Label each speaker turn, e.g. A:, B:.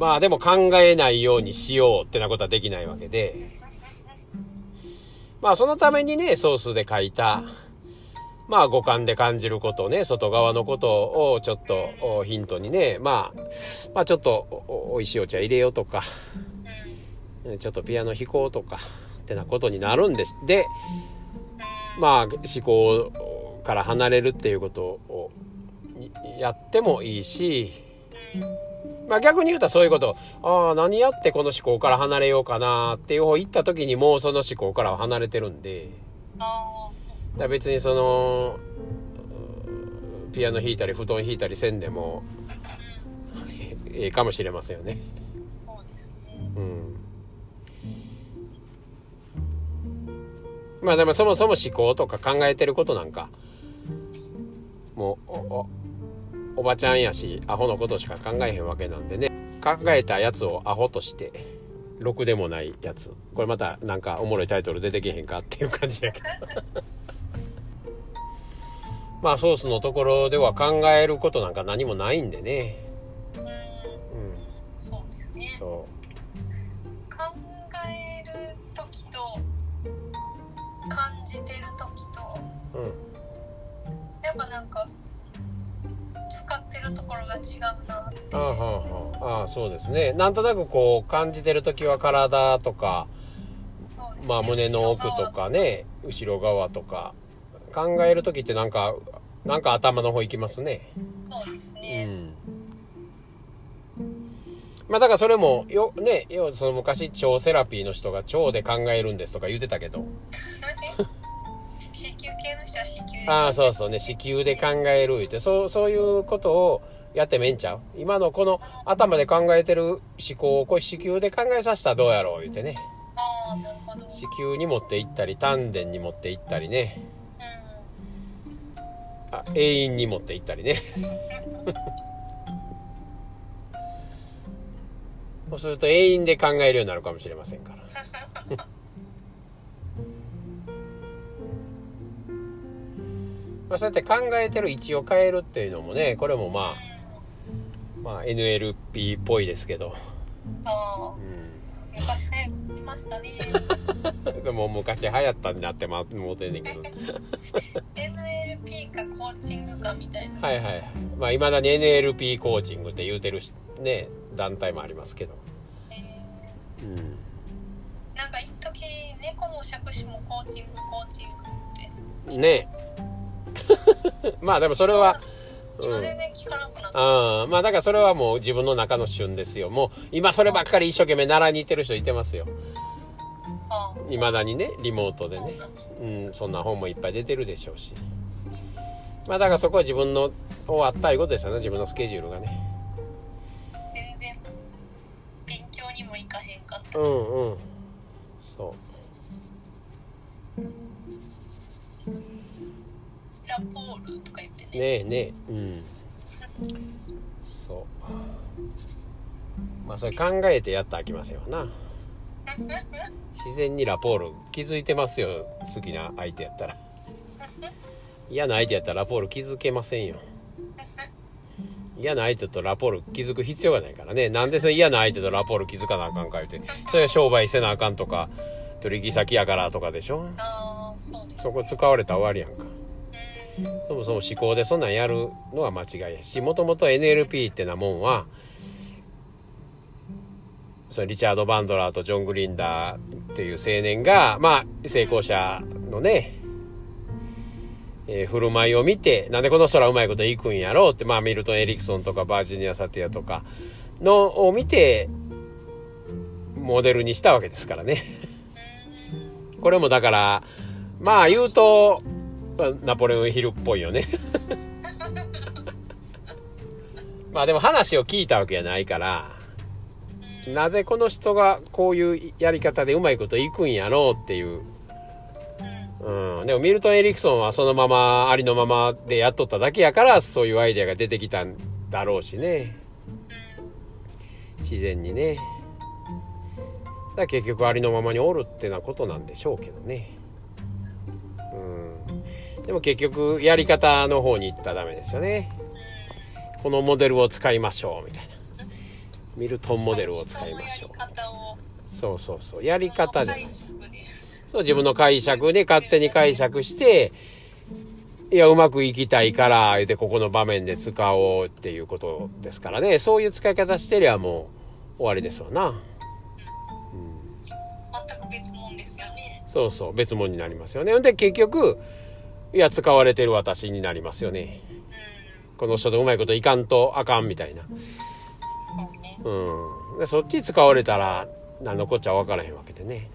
A: まあでも考えないようにしようってなことはできないわけで、まあそのためにね、ソースで書いた、まあ五感で感じることをね、外側のことをちょっとヒントにね、まあ、まあちょっと美味しいお茶入れようとか、ちょっとピアノ弾こうとか、ってなことになるんです。で、まあ思考から離れるっていうことをやってもいいし、まあ逆に言うとそういうこと、ああ、何やってこの思考から離れようかなっていう方行った時にもうその思考からは離れてるんで、だ別にその、ピアノ弾いたり布団弾いたりせんでも、ええかもしれませんよね。
B: そうですね。
A: うん。まあでもそもそも思考とか考えてることなんか、もう、お、おばちゃんやし、アホのことしか考えへんわけなんでね。考えたやつをアホとして、ろくでもないやつ。これまたなんかおもろいタイトル出てけへんかっていう感じやけど。まあソースのところでは考えることなんか何もないんでね。
B: うん。そうですね。
A: そ
B: 考える時と感じてる時と
A: う。うん。
B: やっぱなんか使ってるところが違うなって
A: ああ、そうですね。なんとなくこう感じてる時は体とか、
B: ね
A: まあ胸の奥とかね、後ろ側とか、考える時ってなんか、なんか頭の方行きますね。
B: そうです
A: う
B: ね、
A: ん。まあだからそれも、よ、ね、要はその昔腸セラピーの人が腸で考えるんですとか言ってたけど、ああ、そうそうね、子宮で考える言って、そう、そういうことをやってもええんちゃう今のこの頭で考えてる思考を、これ子宮で考えさせたらどうやろう言ってね。子宮に持って行ったり、丹田に持って行ったりね。あ、永遠に持って行ったりね。そうすると永遠で考えるようになるかもしれませんから。まあ、そうやって考えてる位置を変えるっていうのもね、これもまあ、まあ NLP っぽいですけど。
B: ああ
A: うん。
B: 昔流行りましたね
A: でも昔流行ったになってまもうてんねんけど。
B: NLP かコーチングかみたいな、
A: はいはい。まあ、未だに NLP コーチングって言うてるし、ね、団体もありますけど。
B: え
A: うん。
B: ーなんか一時猫の杓子もコーチングコーチングって
A: ね まあでもそれは、うん。
B: 今全然聞かなくなった、
A: あまあだからそれはもう自分の中の旬ですよ。もう今そればっかり一生懸命習いに行ってる人いてますよ。
B: ああ
A: 未だにね、リモートでね。うん、そんな本もいっぱい出てるでしょうし。まあだからそこは自分の終わったいうことですよね、自分のスケジュールがね。
B: 全然勉強にも行かへんかった
A: うんうん。そ
B: ラポールとか言って
A: う。
B: ね
A: ねえねえ。うん。そう。まあそれ考えてやったらあきませんわな。自然にラポール気づいてますよ好きな相手やったら嫌な相手やったらラポール気づけませんよ嫌な相手とラポール気づく必要がないからねなんでそれ嫌な相手とラポール気づかなあかんか言うてそれは商売せなあかんとか取引先やからとかでしょ
B: そ
A: こ使われたら終わりやんかそもそも思考でそんなんやるのは間違いやしもともと NLP ってなもんはそのリチャード・バンドラーとジョン・グリンダーっていう青年が、まあ、成功者のね、えー振る舞いを見て、なんでこの人らうまいこといくんやろうって、まあ、ミルトン・エリクソンとかバージニア・サティアとかのを見て、モデルにしたわけですからね。これもだから、まあ言うと、まあナポレオンヒルっぽいよね。まあでも話を聞いたわけじゃないから、なぜこの人がこういうやり方でうまいこといくんやろうっていう。うん。でもミルトン・エリクソンはそのまま、ありのままでやっとっただけやから、そういうアイデアが出てきたんだろうしね。自然にね。だから結局ありのままにおるってなことなんでしょうけどね。うん。でも結局やり方の方に行ったらダメですよね。このモデルを使いましょうみたいな。ミルトンモデルを使いましょう。そうそうそう。やり方じゃない
B: です。
A: そう自分の解釈で勝手に解釈していやうまくいきたいから言うてここの場面で使おうっていうことですからね。そういう使い方してりゃもう終わりですわな。
B: 全く別物ですよね。
A: そうそう。別物になりますよね。で結局いや使われてる私になりますよね。
B: うん
A: この人とうまいこといかんとあかんみたいな。
B: そうね。
A: うん。でそっち使われたら何のこっちゃ分からへんわけでね